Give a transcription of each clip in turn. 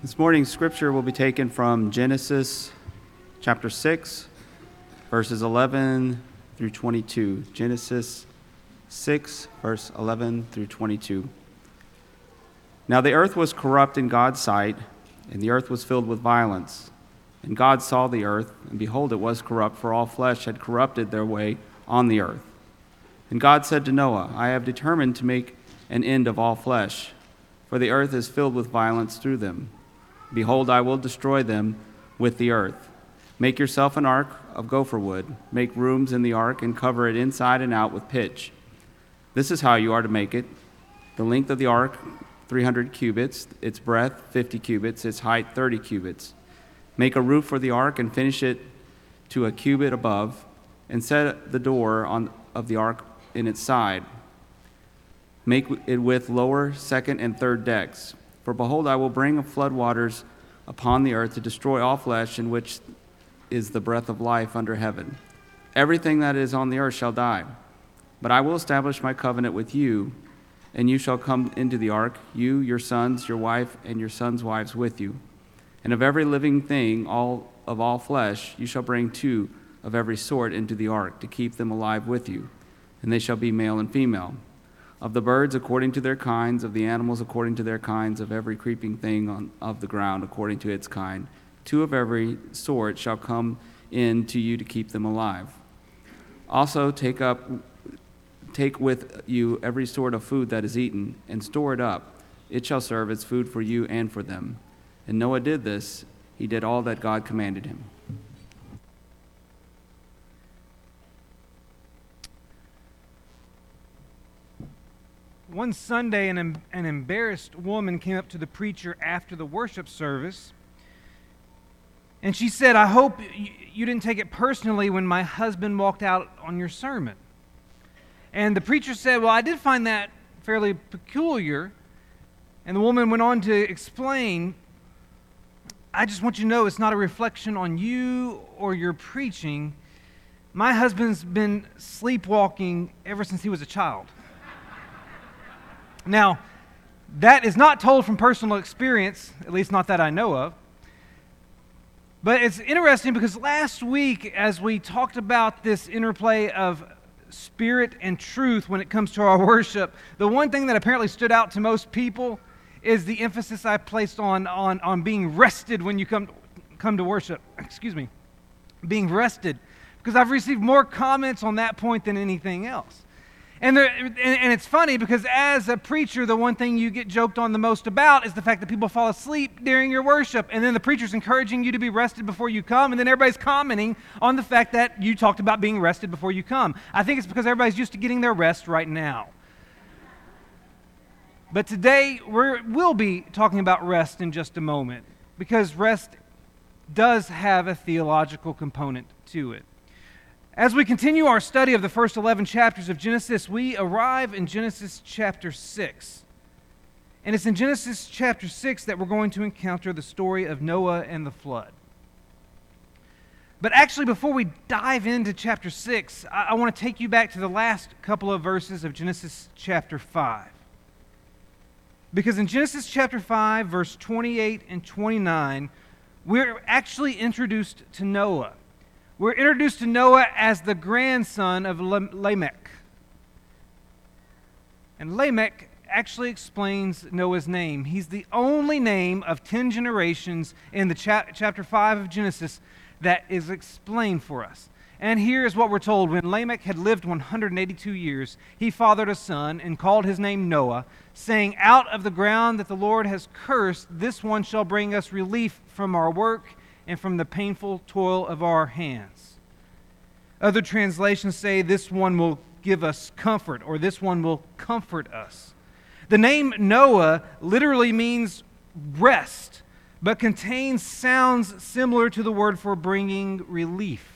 This morning's scripture will be taken from Genesis chapter 6, verses 11 through 22. Genesis 6, verse 11 through 22. Now the earth was corrupt in God's sight, and the earth was filled with violence. And God saw the earth, and behold, it was corrupt, for all flesh had corrupted their way on the earth. And God said to Noah, I have determined to make an end of all flesh, for the earth is filled with violence through them. Behold, I will destroy them with the earth. Make yourself an ark of gopher wood. Make rooms in the ark and cover it inside and out with pitch. This is how you are to make it. The length of the ark, 300 cubits, its breadth, 50 cubits, its height, 30 cubits. Make a roof for the ark and finish it to a cubit above, and set the door on, of the ark in its side. Make it with lower, second, and third decks. For behold, I will bring flood waters upon the earth to destroy all flesh in which is the breath of life under heaven. Everything that is on the earth shall die. But I will establish my covenant with you, and you shall come into the ark, you, your sons, your wife, and your sons' wives with you. And of every living thing, all of all flesh, you shall bring two of every sort into the ark to keep them alive with you, and they shall be male and female of the birds according to their kinds, of the animals according to their kinds, of every creeping thing on, of the ground according to its kind. Two of every sort shall come in to you to keep them alive. Also take up take with you every sort of food that is eaten, and store it up. It shall serve as food for you and for them. And Noah did this, he did all that God commanded him. One Sunday, an, an embarrassed woman came up to the preacher after the worship service. And she said, I hope you didn't take it personally when my husband walked out on your sermon. And the preacher said, Well, I did find that fairly peculiar. And the woman went on to explain, I just want you to know it's not a reflection on you or your preaching. My husband's been sleepwalking ever since he was a child. Now, that is not told from personal experience, at least not that I know of. But it's interesting because last week, as we talked about this interplay of spirit and truth when it comes to our worship, the one thing that apparently stood out to most people is the emphasis I placed on, on, on being rested when you come, come to worship. Excuse me. Being rested. Because I've received more comments on that point than anything else. And, there, and, and, it's funny because as a preacher, the one thing you get joked on the most about is the fact that people fall asleep during your worship. And then the preacher's encouraging you to be rested before you come. And then everybody's commenting on the fact that you talked about being rested before you come. I think it's because everybody's used to getting their rest right now. But today, we will be talking about rest in just a moment because rest does have a theological component to it. As we continue our study of the first 11 chapters of Genesis, we arrive in Genesis chapter 6. And it's in Genesis chapter 6 that we're going to encounter the story of Noah and the flood. But actually, before we dive into chapter 6, I, I want to take you back to the last couple of verses of Genesis chapter 5. Because in Genesis chapter 5, verse 28 and 29, we're actually introduced to Noah. We're introduced to Noah as the grandson of Lamech. And Lamech actually explains Noah's name. He's the only name of 10 generations in the cha- chapter 5 of Genesis that is explained for us. And here is what we're told When Lamech had lived 182 years, he fathered a son and called his name Noah, saying, Out of the ground that the Lord has cursed, this one shall bring us relief from our work and from the painful toil of our hands. Other translations say this one will give us comfort, or this one will comfort us. The name Noah literally means rest, but contains sounds similar to the word for bringing relief.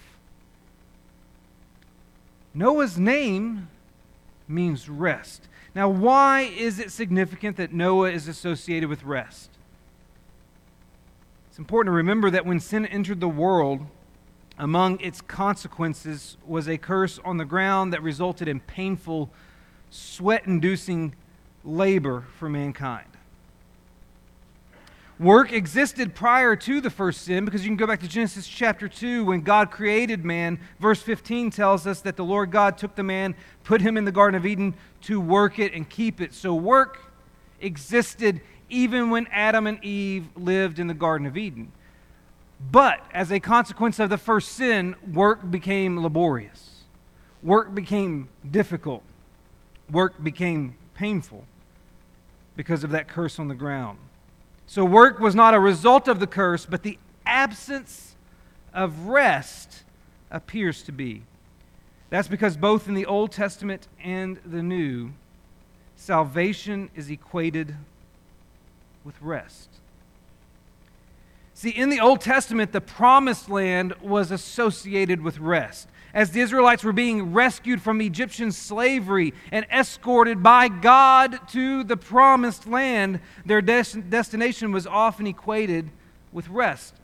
Noah's name means rest. Now, why is it significant that Noah is associated with rest? It's important to remember that when sin entered the world, among its consequences was a curse on the ground that resulted in painful, sweat inducing labor for mankind. Work existed prior to the first sin because you can go back to Genesis chapter 2 when God created man. Verse 15 tells us that the Lord God took the man, put him in the Garden of Eden to work it and keep it. So work existed even when Adam and Eve lived in the Garden of Eden. But as a consequence of the first sin, work became laborious, work became difficult, work became painful because of that curse on the ground. So, work was not a result of the curse, but the absence of rest appears to be. That's because both in the Old Testament and the New, salvation is equated with rest. See, in the Old Testament, the promised land was associated with rest as the Israelites were being rescued from Egyptian slavery and escorted by God to the promised land, their des- destination was often equated with rest.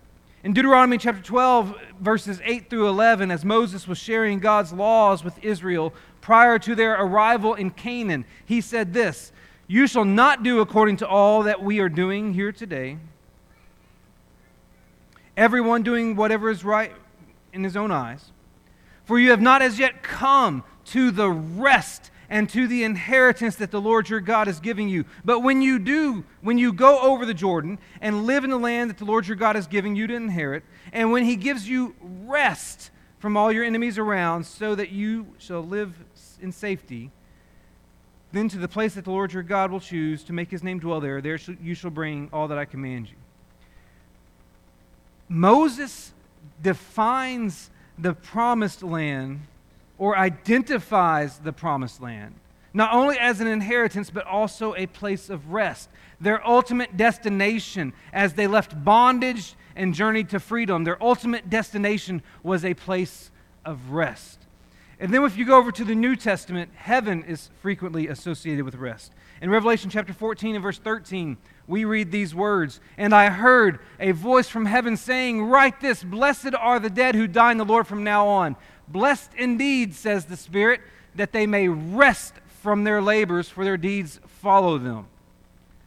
In Deuteronomy chapter 12, verses 8 through 11, as Moses was sharing God's laws with Israel prior to their arrival in Canaan, he said this You shall not do according to all that we are doing here today. Everyone doing whatever is right in his own eyes for you have not as yet come to the rest and to the inheritance that the Lord your God is giving you. But when you do, when you go over the Jordan and live in the land that the Lord your God is giving you to inherit, and when he gives you rest from all your enemies around, so that you shall live in safety, then to the place that the Lord your God will choose to make his name dwell there, there you shall bring all that I command you. Moses defines the promised land or identifies the promised land, not only as an inheritance, but also a place of rest. Their ultimate destination as they left bondage and journeyed to freedom, their ultimate destination was a place of rest. And then if you go over to the New Testament, heaven is frequently associated with rest. In Revelation chapter 14 and verse 13, we read these words And I heard a voice from heaven saying, Write this Blessed are the dead who die in the Lord from now on. Blessed indeed, says the Spirit, that they may rest from their labors, for their deeds follow them.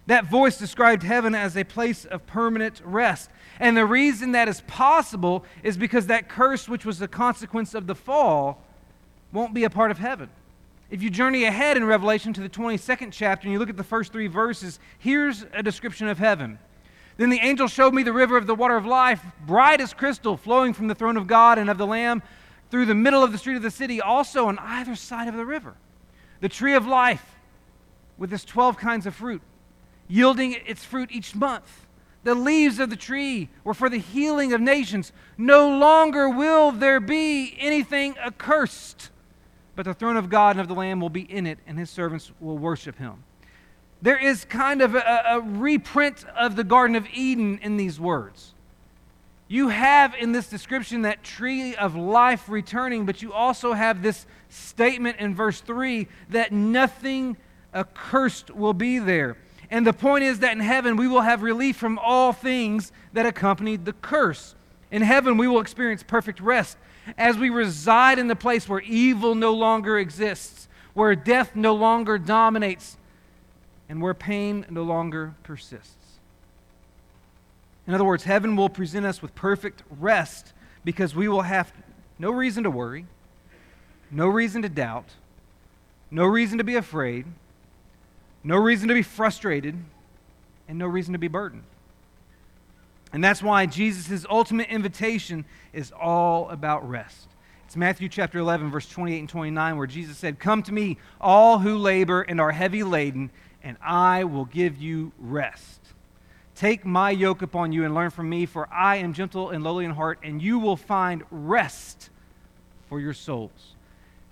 That voice described heaven as a place of permanent rest. And the reason that is possible is because that curse, which was the consequence of the fall, won't be a part of heaven. If you journey ahead in Revelation to the 22nd chapter and you look at the first three verses, here's a description of heaven. Then the angel showed me the river of the water of life, bright as crystal, flowing from the throne of God and of the Lamb through the middle of the street of the city, also on either side of the river. The tree of life with its 12 kinds of fruit, yielding its fruit each month. The leaves of the tree were for the healing of nations. No longer will there be anything accursed but the throne of God and of the Lamb will be in it, and his servants will worship him. There is kind of a, a, reprint of the Garden of Eden in these words. You have in this description that tree of life returning, but you also have this statement in verse 3 that nothing accursed will be there. And the point is that in heaven we will have relief from all things that accompanied the curse. In heaven we will experience perfect rest as we reside in the place where evil no longer exists, where death no longer dominates, and where pain no longer persists. In other words, heaven will present us with perfect rest because we will have no reason to worry, no reason to doubt, no reason to be afraid, no reason to be frustrated, and no reason to be burdened. And that's why Jesus' ultimate invitation is all about rest. It's Matthew chapter 11, verse 28 and 29, where Jesus said, Come to me, all who labor and are heavy laden, and I will give you rest. Take my yoke upon you and learn from me, for I am gentle and lowly in heart, and you will find rest for your souls.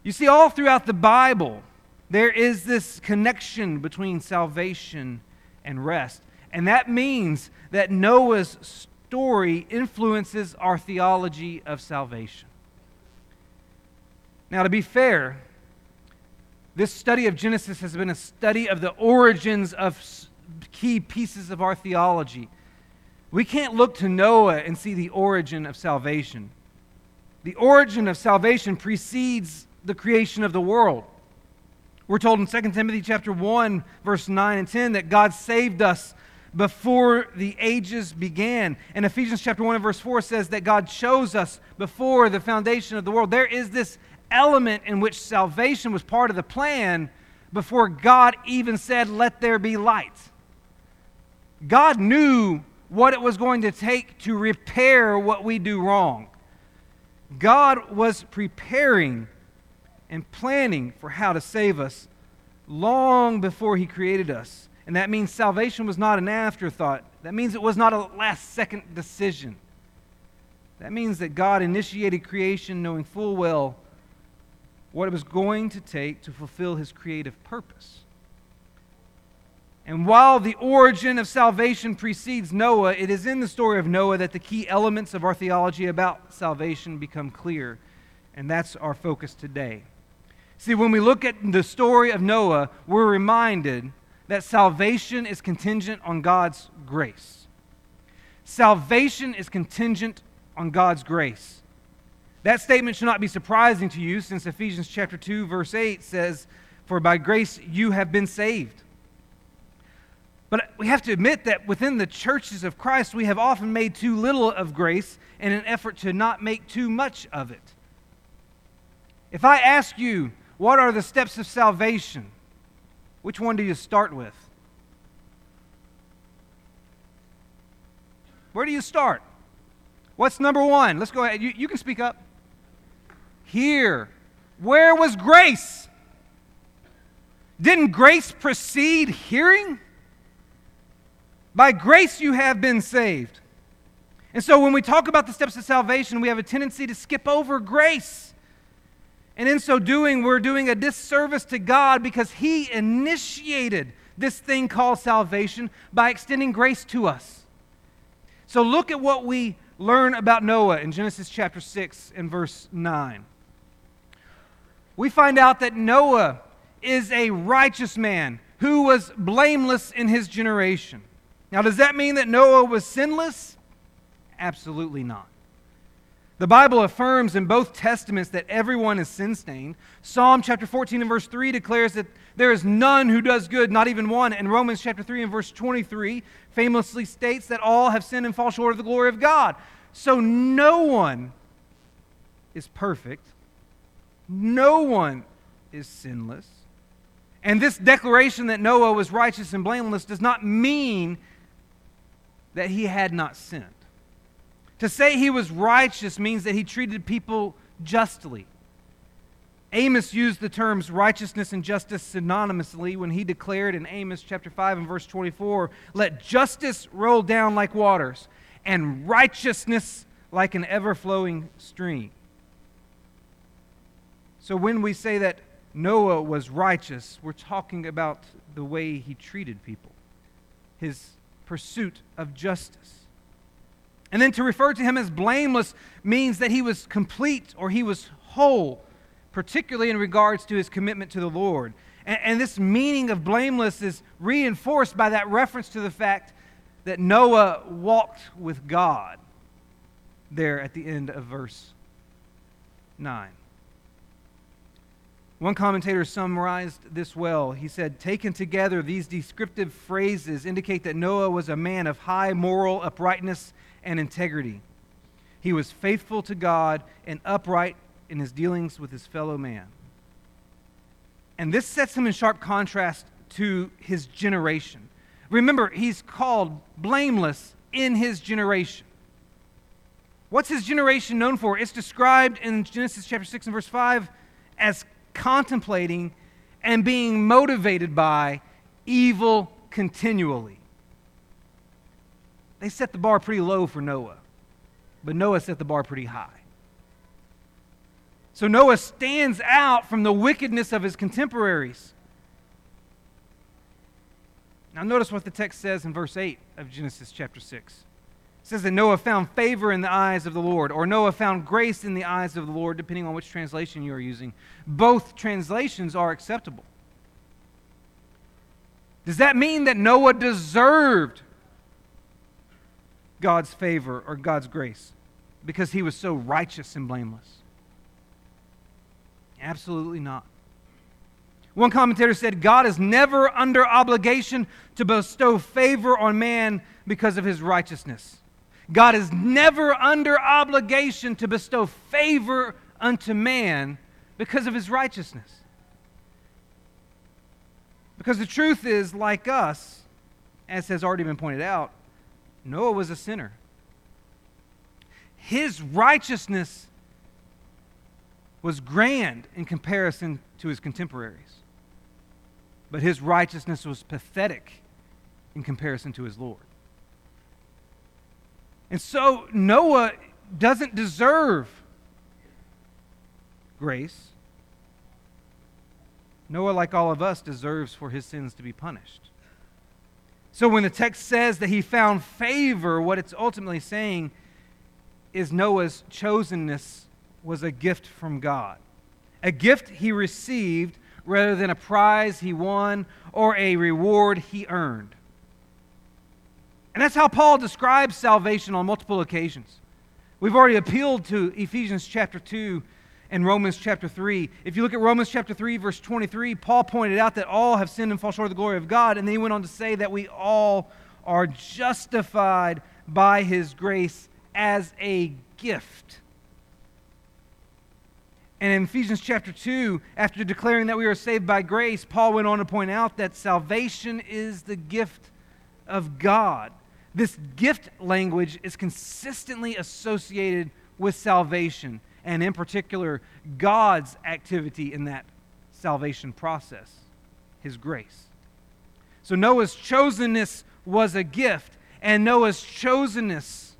You see, all throughout the Bible, there is this connection between salvation and rest. And that means that Noah's story influences our theology of salvation. Now, to be fair, this study of Genesis has been a study of the origins of key pieces of our theology. We can't look to Noah and see the origin of salvation. The origin of salvation precedes the creation of the world. We're told in 2 Timothy chapter 1 verse 9 and 10 that God saved us before the ages began. And Ephesians chapter 1 and verse 4 says that God chose us before the foundation of the world. There is this element in which salvation was part of the plan before God even said, Let there be light. God knew what it was going to take to repair what we do wrong. God was preparing and planning for how to save us long before He created us. And that means salvation was not an afterthought. That means it was not a last second decision. That means that God initiated creation knowing full well what it was going to take to fulfill His creative purpose. And while the origin of salvation precedes Noah, it is in the story of Noah that the key elements of our theology about salvation become clear. And that's our focus today. See, when we look at the story of Noah, we're reminded that salvation is contingent on God's grace. Salvation is contingent on God's grace. That statement should not be surprising to you since Ephesians chapter 2 verse 8 says, "For by grace you have been saved." But we have to admit that within the churches of Christ, we have often made too little of grace in an effort to not make too much of it. If I ask you, what are the steps of salvation? Which one do you start with? Where do you start? What's number one? Let's go ahead. You, you can speak up. Here. Where was grace? Didn't grace precede hearing? By grace you have been saved. And so when we talk about the steps of salvation, we have a tendency to skip over grace. And in so doing, we're doing a disservice to God because He initiated this thing called salvation by extending grace to us. So look at what we learn about Noah in Genesis chapter 6 and verse 9. We find out that Noah is a righteous man who was blameless in his generation. Now, does that mean that Noah was sinless? Absolutely not. The Bible affirms in both testaments that everyone is sin stained. Psalm chapter 14 and verse 3 declares that there is none who does good, not even one. And Romans chapter 3 and verse 23 famously states that all have sinned and fall short of the glory of God. So no one is perfect, no one is sinless. And this declaration that Noah was righteous and blameless does not mean that he had not sinned. To say he was righteous means that he treated people justly. Amos used the terms righteousness and justice synonymously when he declared in Amos chapter 5 and verse 24, Let justice roll down like waters, and righteousness like an ever flowing stream. So when we say that Noah was righteous, we're talking about the way he treated people, his pursuit of justice. And then to refer to him as blameless means that he was complete or he was whole, particularly in regards to his commitment to the Lord. And, and, this meaning of blameless is reinforced by that reference to the fact that Noah walked with God there at the end of verse 9. One commentator summarized this well. He said, Taken together, these descriptive phrases indicate that Noah was a man of high moral uprightness and integrity. He was faithful to God and upright in his dealings with his fellow man. And this sets him in sharp contrast to his generation. Remember, he's called blameless in his generation. What's his generation known for? It's described in Genesis chapter 6 and verse 5 as contemplating, and being motivated by evil continually. They set the bar pretty low for Noah, but Noah set the bar pretty high. So Noah stands out from the wickedness of his contemporaries. Now, notice what the text says in verse 8 of Genesis chapter 6 It says that Noah found favor in the eyes of the Lord, or Noah found grace in the eyes of the Lord, depending on which translation you are using. Both translations are acceptable. Does that mean that Noah deserved God's favor or God's grace because he was so righteous and blameless? Absolutely not. One commentator said, God is never under obligation to bestow favor on man because of his righteousness. God is never under obligation to bestow favor unto man because of his righteousness. Because the truth is, like us, as has already been pointed out, Noah was a sinner. His righteousness was grand in comparison to his contemporaries, but his righteousness was pathetic in comparison to his Lord. And so Noah doesn't deserve grace. Noah, like all of us, deserves for his sins to be punished. So when the text says that he found favor, what it's ultimately saying is Noah's chosenness was a gift from God. A gift he received rather than a prize he won or a reward he earned. And that's how Paul describes salvation on multiple occasions. We've already appealed to Ephesians chapter 2 and Romans chapter 3. If you look at Romans chapter 3, verse 23, Paul pointed out that all have sinned and fall short of the glory of God. And then he went on to say that we all are justified by his grace as a gift. And in Ephesians chapter 2, after declaring that we are saved by grace, Paul went on to point out that salvation is the gift of God. This gift language is consistently associated with salvation and in particular, God's activity in that salvation process, His grace. So Noah's chosenness was a gift, and Noah's chosenness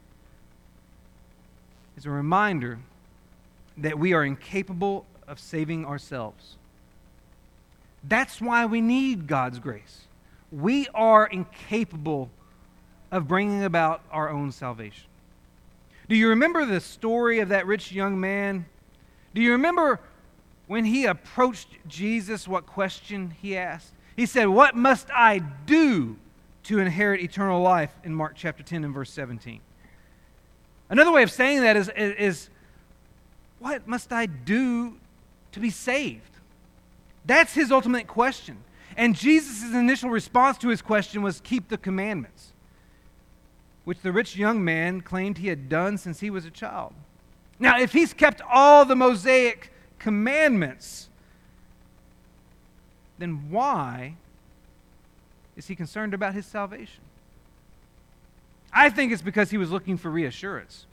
is a reminder that we are incapable of saving ourselves. That's why we need God's grace. We are incapable of bringing about our own salvation. Do you remember the story of that rich young man? Do you remember when he approached Jesus, what question he asked? He said, What must I do to inherit eternal life in Mark chapter 10 and verse 17? Another way of saying that is, is, is What must I do to be saved? That's his ultimate question. And Jesus' initial response to his question was, Keep the commandments which the rich young man claimed he had done since he was a child. Now, if he's kept all the Mosaic commandments, then why is he concerned about his salvation? I think it's because he was looking for reassurance.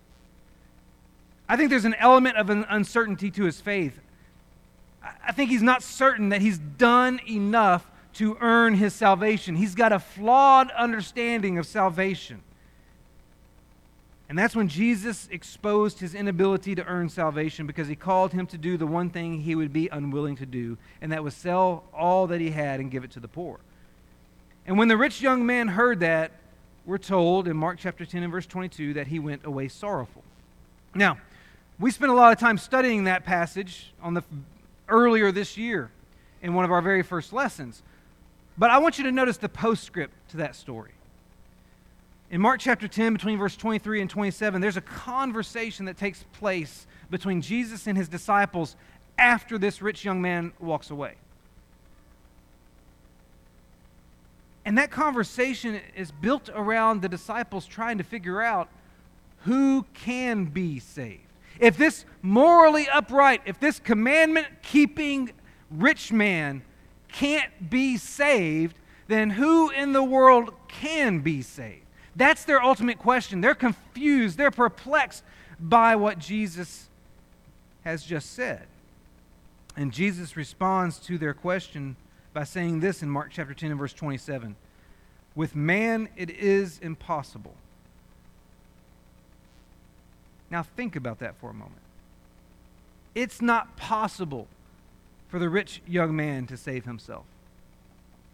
I think there's an element of an uncertainty to his faith. I think he's not certain that he's done enough to earn his salvation. He's got a flawed understanding of salvation. And that's when Jesus exposed his inability to earn salvation because he called him to do the one thing he would be unwilling to do, and that was sell all that he had and give it to the poor. And when the rich young man heard that, we're told in Mark chapter 10 and verse 22 that he went away sorrowful. Now, we spent a lot of time studying that passage on the earlier this year in one of our very first lessons. But I want you to notice the postscript to that story. In Mark chapter 10, between verse 23 and 27, there's a conversation that takes place between Jesus and his disciples after this rich young man walks away. And that conversation is built around the disciples trying to figure out who can be saved. If this morally upright, if this commandment keeping rich man can't be saved, then who in the world can be saved? That's their ultimate question. They're confused, they're perplexed by what Jesus has just said. And Jesus responds to their question by saying this in Mark chapter 10 and verse 27 With man it is impossible. Now think about that for a moment. It's not possible for the rich young man to save himself.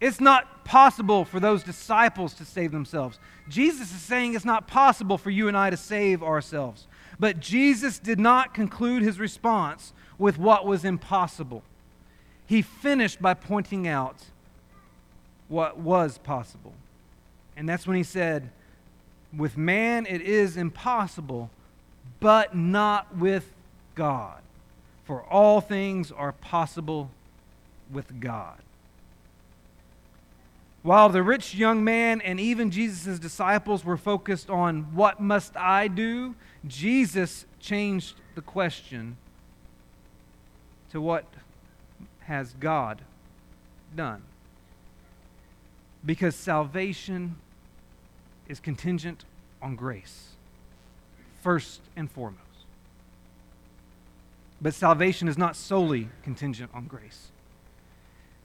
It's not possible for those disciples to save themselves. Jesus is saying it's not possible for you and I to save ourselves. But Jesus did not conclude his response with what was impossible. He finished by pointing out what was possible. And that's when he said, With man it is impossible, but not with God. For all things are possible with God. While the rich young man and even Jesus' disciples were focused on what must I do, Jesus changed the question to what has God done? Because salvation is contingent on grace, first and foremost. But salvation is not solely contingent on grace.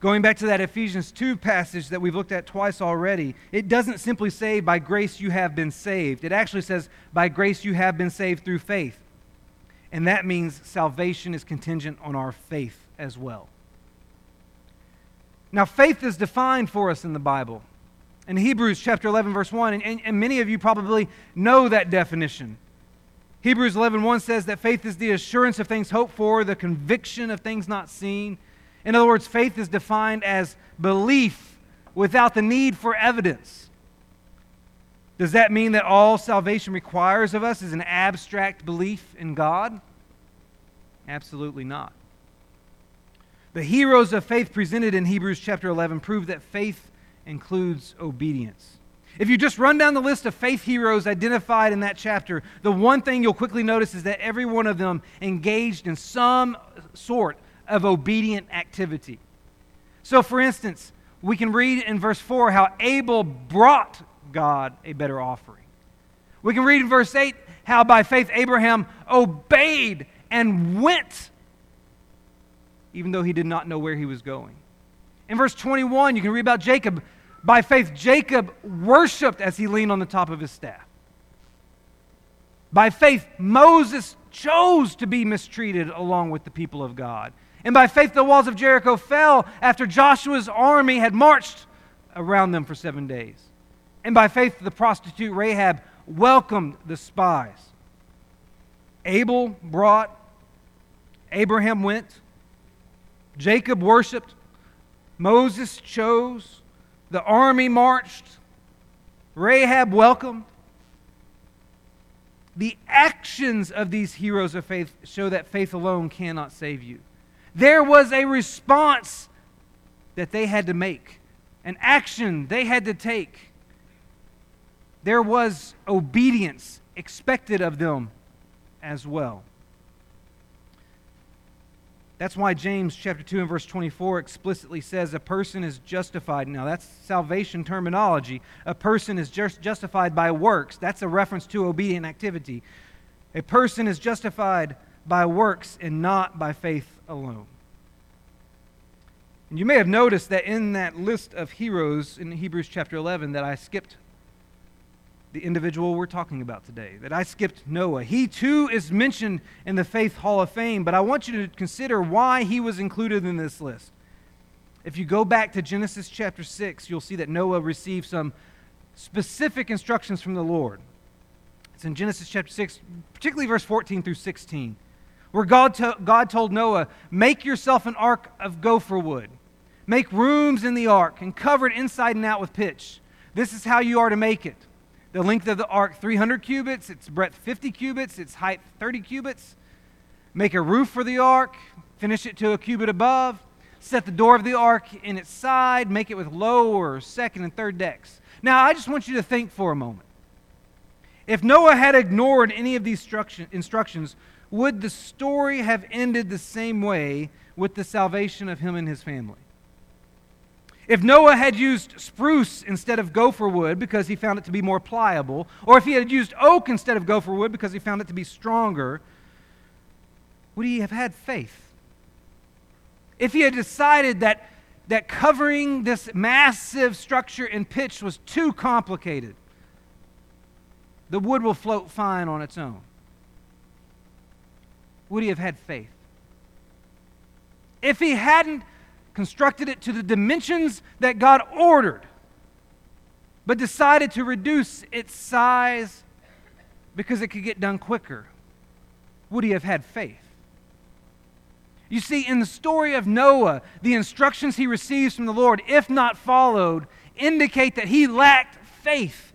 Going back to that Ephesians 2 passage that we've looked at twice already, it doesn't simply say, by grace you have been saved. It actually says, by grace you have been saved through faith. And that means salvation is contingent on our faith as well. Now, faith is defined for us in the Bible. In Hebrews chapter 11, verse 1, and, and, and many of you probably know that definition. Hebrews 11, 1 says that faith is the assurance of things hoped for, the conviction of things not seen. In other words, faith is defined as belief without the need for evidence. Does that mean that all salvation requires of us is an abstract belief in God? Absolutely not. The heroes of faith presented in Hebrews chapter 11 prove that faith includes obedience. If you just run down the list of faith heroes identified in that chapter, the one thing you'll quickly notice is that every one of them engaged in some sort of obedient activity. So, for instance, we can read in verse 4 how Abel brought God a better offering. We can read in verse 8 how by faith Abraham obeyed and went even though he did not know where he was going. In verse 21, you can read about Jacob. By faith, Jacob worshiped as he leaned on the top of his staff. By faith, Moses chose to be mistreated along with the people of God. And by faith, the walls of Jericho fell after Joshua's army had marched around them for seven days. And by faith, the prostitute Rahab welcomed the spies. Abel brought, Abraham went, Jacob worshiped, Moses chose, the army marched, Rahab welcomed. The actions of these heroes of faith show that faith alone cannot save you. There was a response that they had to make, an action they had to take. There was obedience expected of them as well. That's why James chapter 2 and verse 24 explicitly says a person is justified. Now, that's salvation terminology. A person is just justified by works. That's a reference to obedient activity. A person is justified by works and not by faith alone. And you may have noticed that in that list of heroes in Hebrews chapter 11 that I skipped the individual we're talking about today, that I skipped Noah. He too is mentioned in the Faith Hall of Fame, but I want you to consider why he was included in this list. If you go back to Genesis chapter 6, you'll see that Noah received some specific instructions from the Lord. It's in Genesis chapter 6, particularly verse 14 through 16, where God, to- God told Noah, Make yourself an ark of gopher wood, make rooms in the ark, and cover it inside and out with pitch. This is how you are to make it. The length of the ark 300 cubits, its breadth 50 cubits, its height 30 cubits. Make a roof for the ark, finish it to a cubit above. Set the door of the ark in its side, make it with lower, second, and third decks. Now, I just want you to think for a moment. If Noah had ignored any of these instructions, would the story have ended the same way with the salvation of him and his family? If Noah had used spruce instead of gopher wood because he found it to be more pliable, or if he had used oak instead of gopher wood because he found it to be stronger, would he have had faith? If he had decided that, that covering this massive structure in pitch was too complicated, the wood will float fine on its own. Would he have had faith? If he hadn't constructed it to the dimensions that God ordered, but decided to reduce its size because it could get done quicker, would he have had faith? You see, in the story of Noah, the instructions he receives from the Lord, if not followed, indicate that he lacked faith.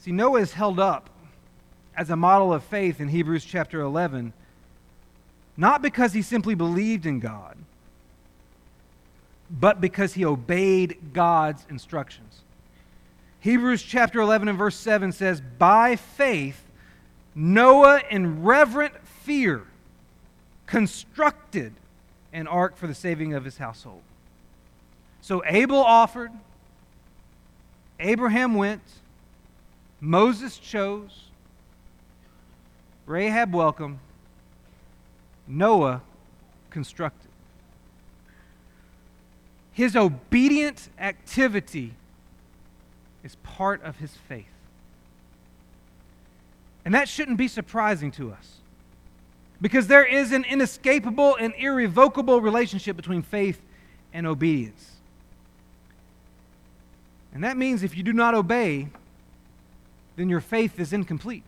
See, Noah is held up as a model of faith in Hebrews chapter 11, not because he simply believed in God, but because he obeyed God's instructions. Hebrews chapter 11 and verse 7 says, By faith, Noah, in reverent fear, constructed an ark for the saving of his household. So Abel offered, Abraham went, Moses chose, Rahab welcomed, Noah constructed. His obedient activity is part of his faith. And that shouldn't be surprising to us. Because there is an inescapable and irrevocable relationship between faith and obedience. And that means if you do not obey, then your faith is incomplete.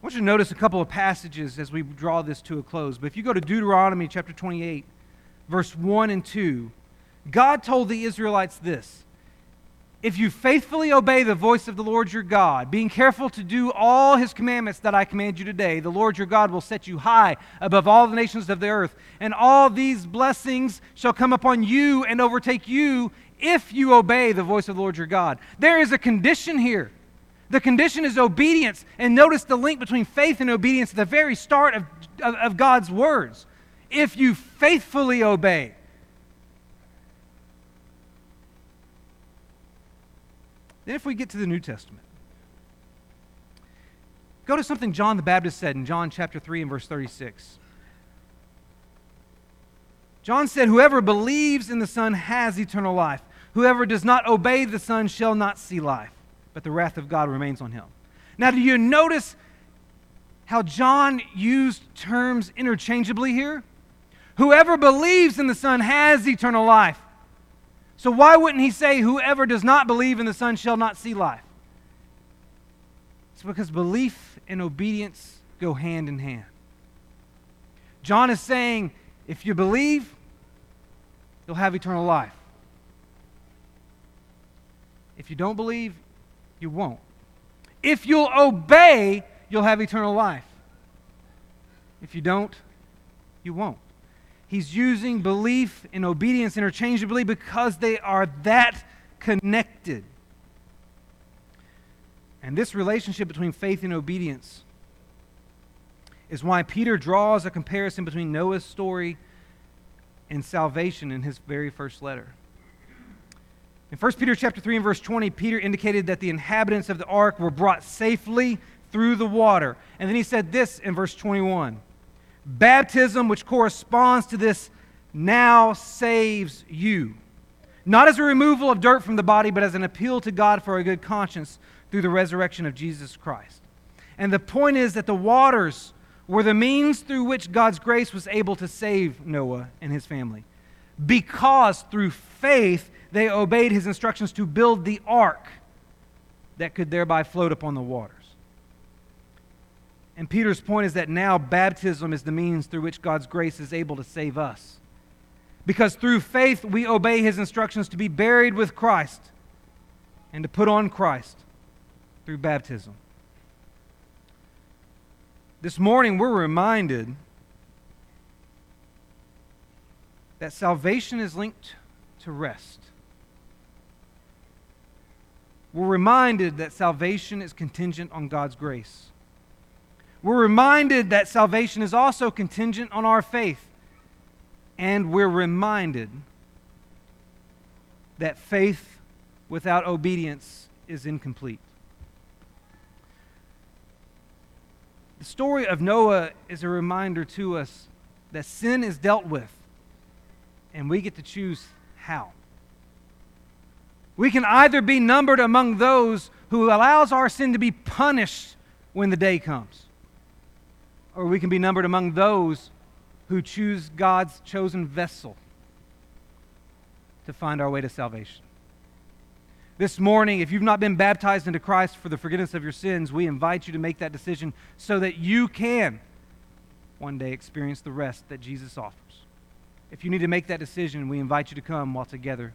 I want you to notice a couple of passages as we draw this to a close. But if you go to Deuteronomy chapter 28, verse 1 and 2, God told the Israelites this if you faithfully obey the voice of the Lord your God, being careful to do all his commandments that I command you today, the Lord your God will set you high above all the nations of the earth, and all these blessings shall come upon you and overtake you if you obey the voice of the Lord your God. There is a condition here. The condition is obedience. And notice the link between faith and obedience at the very start of, of, of God's words. If you faithfully obey, Then, if we get to the New Testament, go to something John the Baptist said in John chapter 3 and verse 36. John said, Whoever believes in the Son has eternal life. Whoever does not obey the Son shall not see life, but the wrath of God remains on him. Now, do you notice how John used terms interchangeably here? Whoever believes in the Son has eternal life. So why wouldn't he say, Whoever does not believe in the Son shall not see life? It's because belief and obedience go hand in hand. John is saying, if you believe, you'll have eternal life. If you don't believe, you won't. If you'll obey, you'll have eternal life. If you don't, you won't. He's using belief and obedience interchangeably because they are that connected. And this relationship between faith and obedience is why Peter draws a comparison between Noah's story and salvation in his very first letter. In 1 Peter chapter 3 and verse 20, Peter indicated that the inhabitants of the ark were brought safely through the water. And then he said this in verse 21 Baptism, which corresponds to this, now saves you. Not as a removal of dirt from the body, but as an appeal to God for a good conscience through the resurrection of Jesus Christ. And the point is that the waters were the means through which God's grace was able to save Noah and his family. Because through faith they obeyed his instructions to build the ark that could thereby float upon the waters. And Peter's point is that now baptism is the means through which God's grace is able to save us. Because through faith we obey his instructions to be buried with Christ and to put on Christ through baptism. This morning we're reminded that salvation is linked to rest. We're reminded that salvation is contingent on God's grace we're reminded that salvation is also contingent on our faith. And we're reminded that faith without obedience is incomplete. The story of Noah is a reminder to us that sin is dealt with, and we get to choose how. We can either be numbered among those who allows our sin to be punished when the day comes or we can be numbered among those who choose God's chosen vessel to find our way to salvation. This morning, if you've not been baptized into Christ for the forgiveness of your sins, we invite you to make that decision so that you can one day experience the rest that Jesus offers. If you need to make that decision, we invite you to come while together